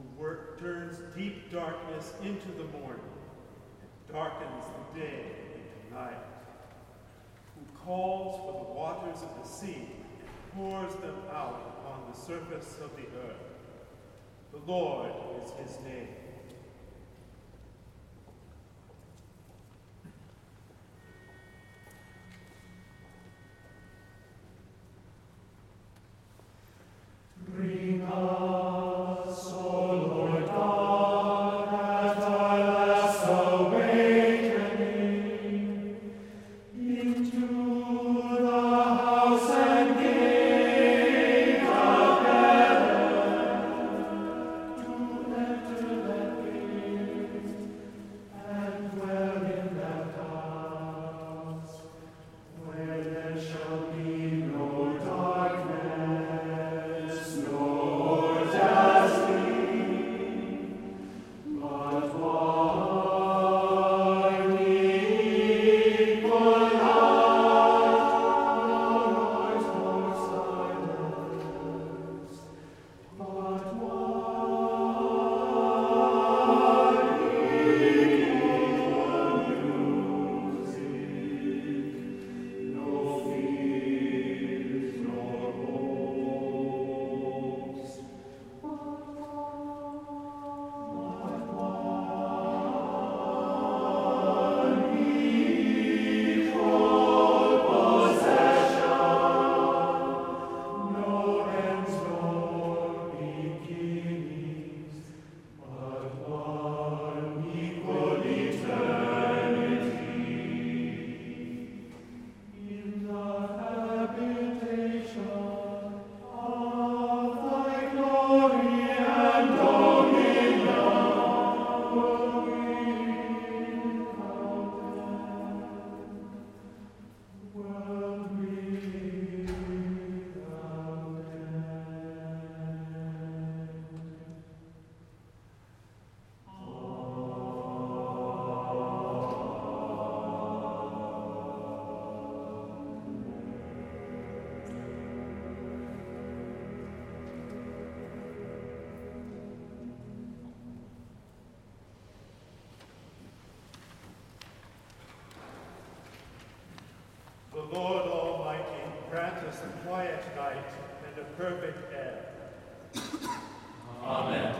who work, turns deep darkness into the morning, and darkens the day into night, who calls for the waters of the sea and pours them out upon the surface of the earth. The Lord is his name. Perfect air. Amen.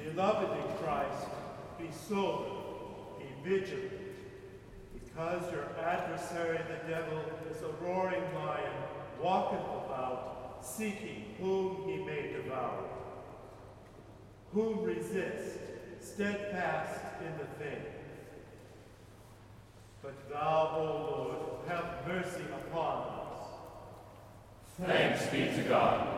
Beloved in Christ, be sober, be vigilant, because your adversary the devil is a roaring lion, walketh about, seeking whom he may devour. Whom resist, steadfast in the faith. But thou, O Lord, have mercy upon us. Thanks be to God.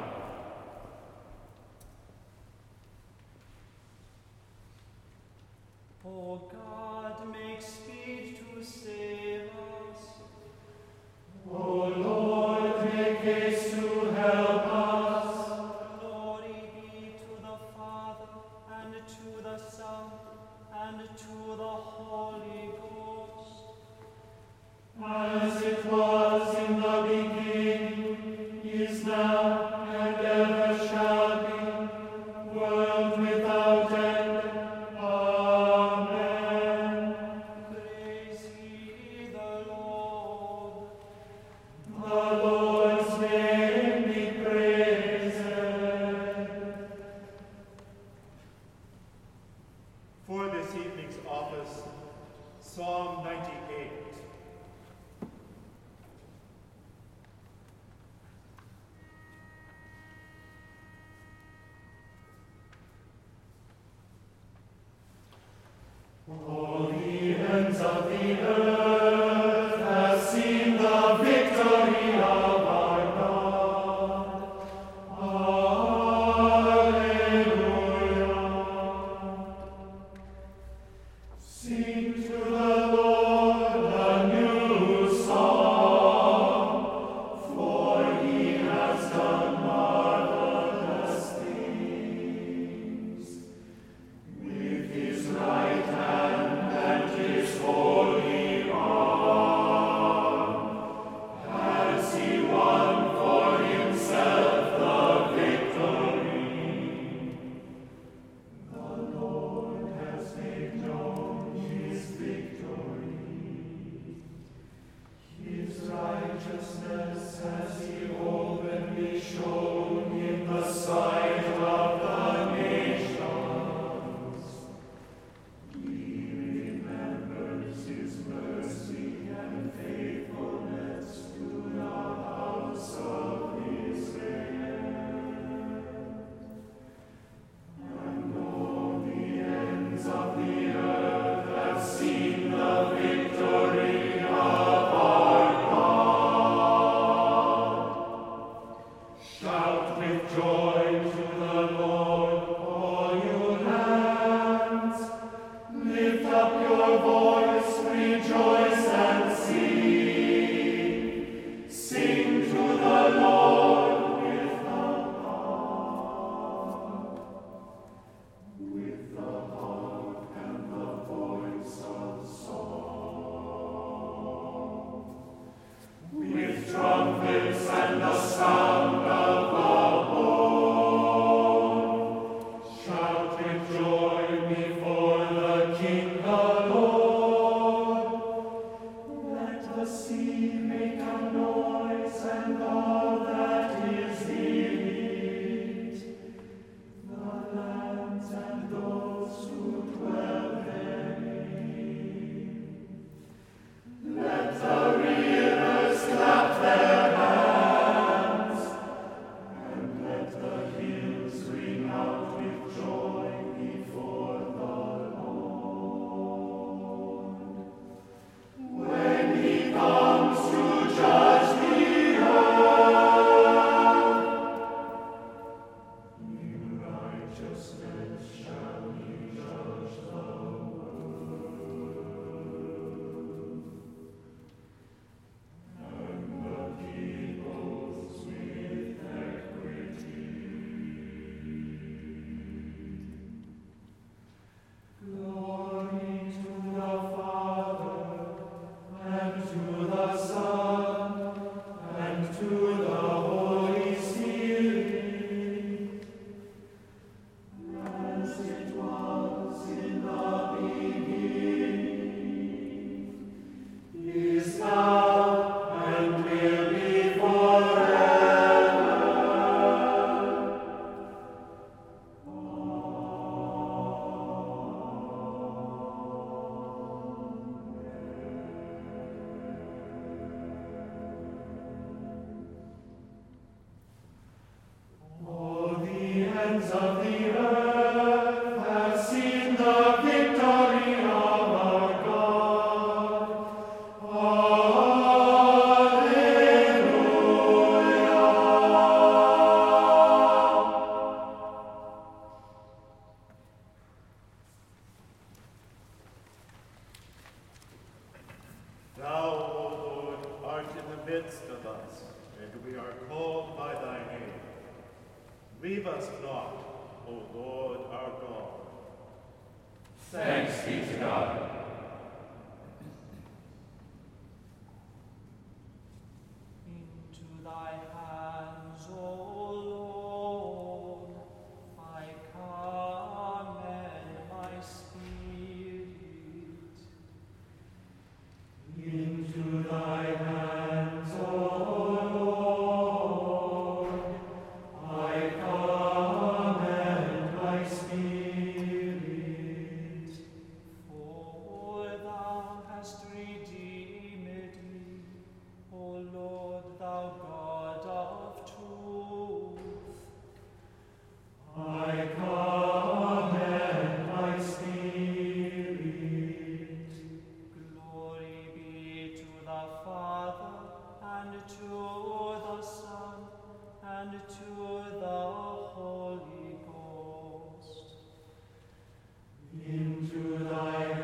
Leave us not, O Lord our God. Thanks be to God. Father, and to the Son, and to the Holy Ghost. Into thy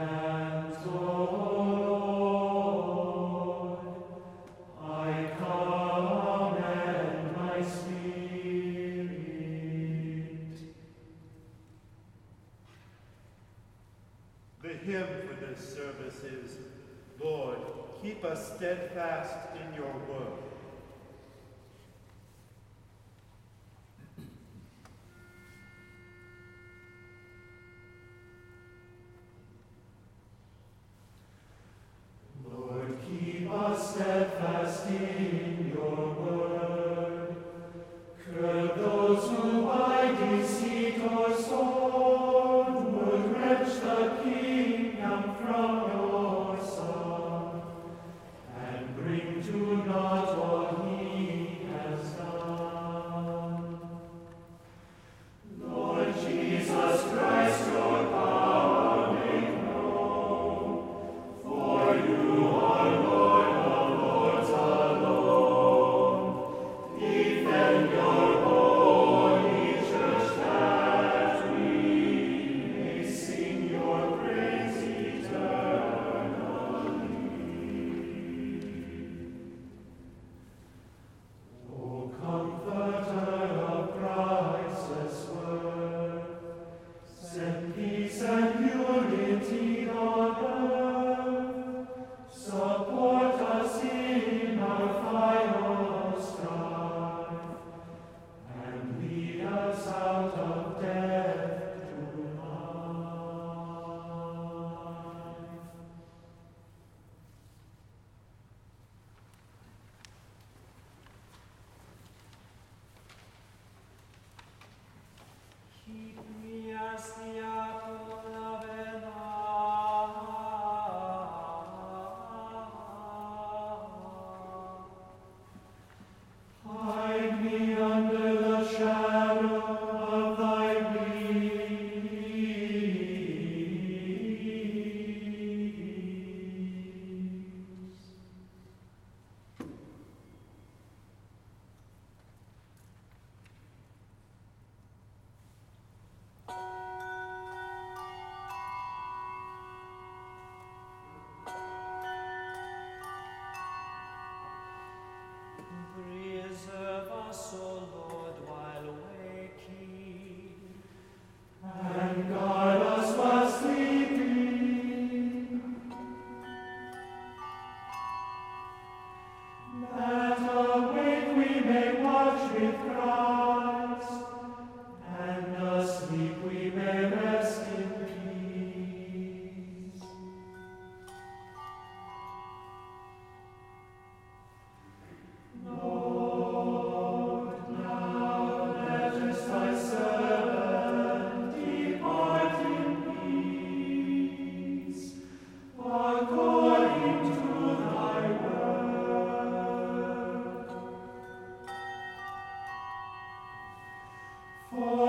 For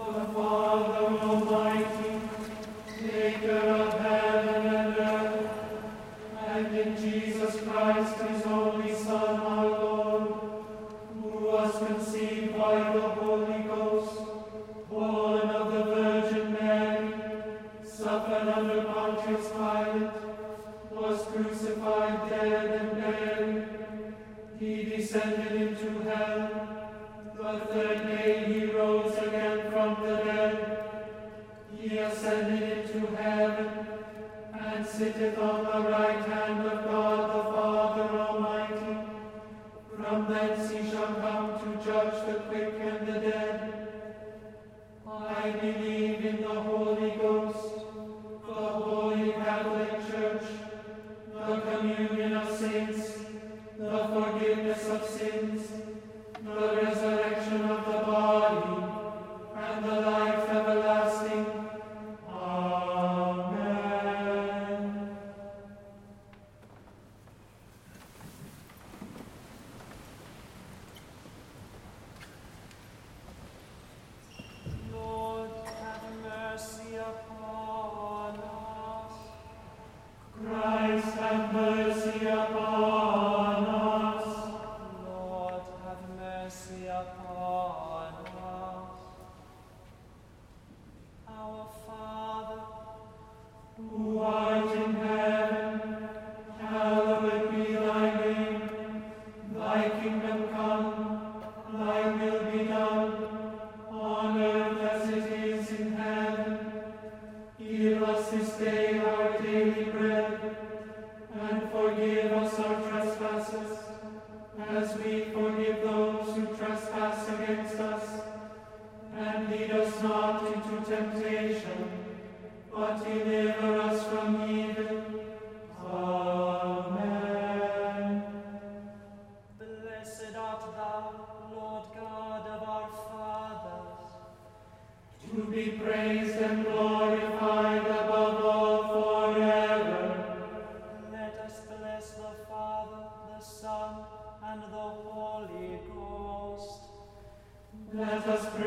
The Father mercy shall come to judge the quick and the dead. I believe in the Holy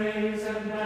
praise and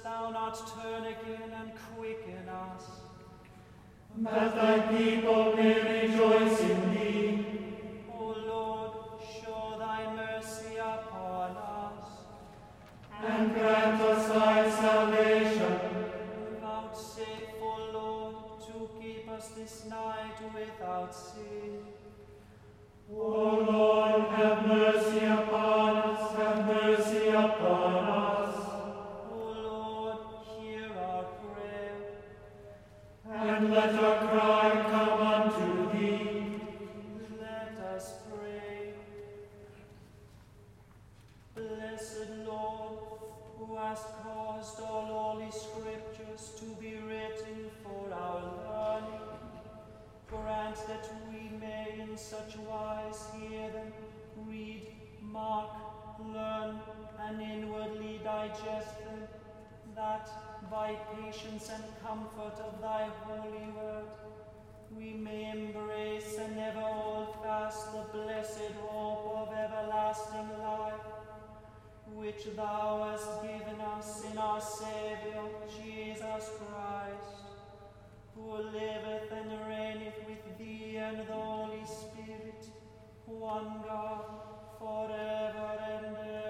dost thou not turn again and quicken us? That thy people may rejoice in thee. O Lord, show thy mercy upon us. And grant us thy salvation. Vouchsafe, O Lord, to keep us this night without sin. O that by patience and comfort of thy holy word, we may embrace and ever hold fast the blessed hope of everlasting life, which thou hast given us in our Saviour, Jesus Christ, who liveth and reigneth with thee and the Holy Spirit, one God, forever and ever.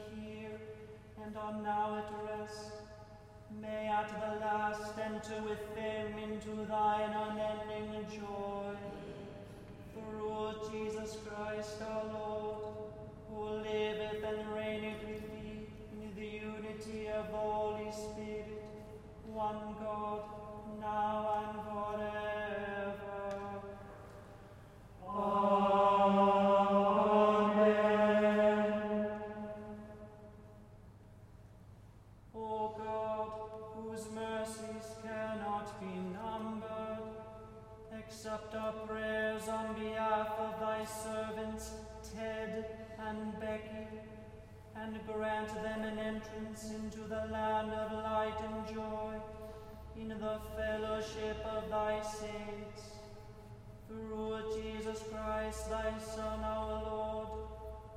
and are now at rest, may at the last enter with them into thine unending joy. Through Jesus Christ our Lord, who liveth and reigneth with thee in the unity of the Holy Spirit, one God, now and forever. Amen. and grant them an entrance into the land of light and joy, in the fellowship of thy saints. Through Jesus Christ, thy Son, our Lord,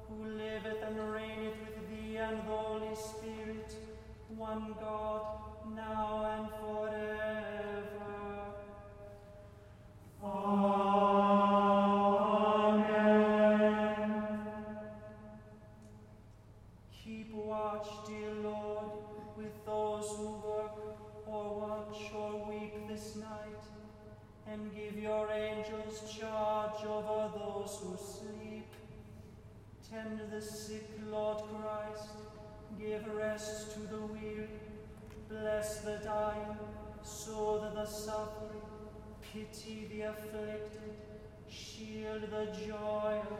who liveth and reigneth with thee and the Holy Spirit, one God, now and forever. Amen. Tend the sick, Lord Christ, give rest to the weary, bless the dying, soothe the suffering, pity the afflicted, shield the joyous,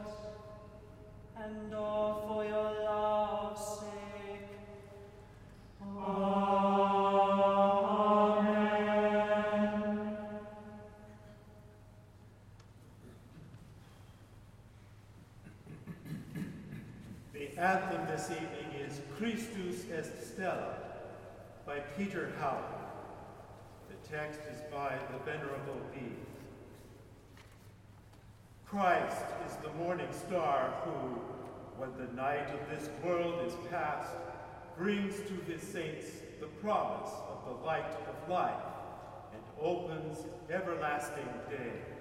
star who, when the night of this world is past, brings to his saints the promise of the light of life and opens everlasting day.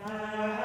Uh...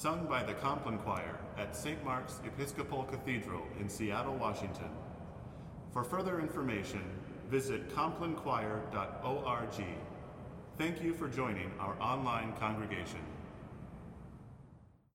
sung by the Compline Choir at St. Mark's Episcopal Cathedral in Seattle, Washington. For further information, visit complinechoir.org. Thank you for joining our online congregation.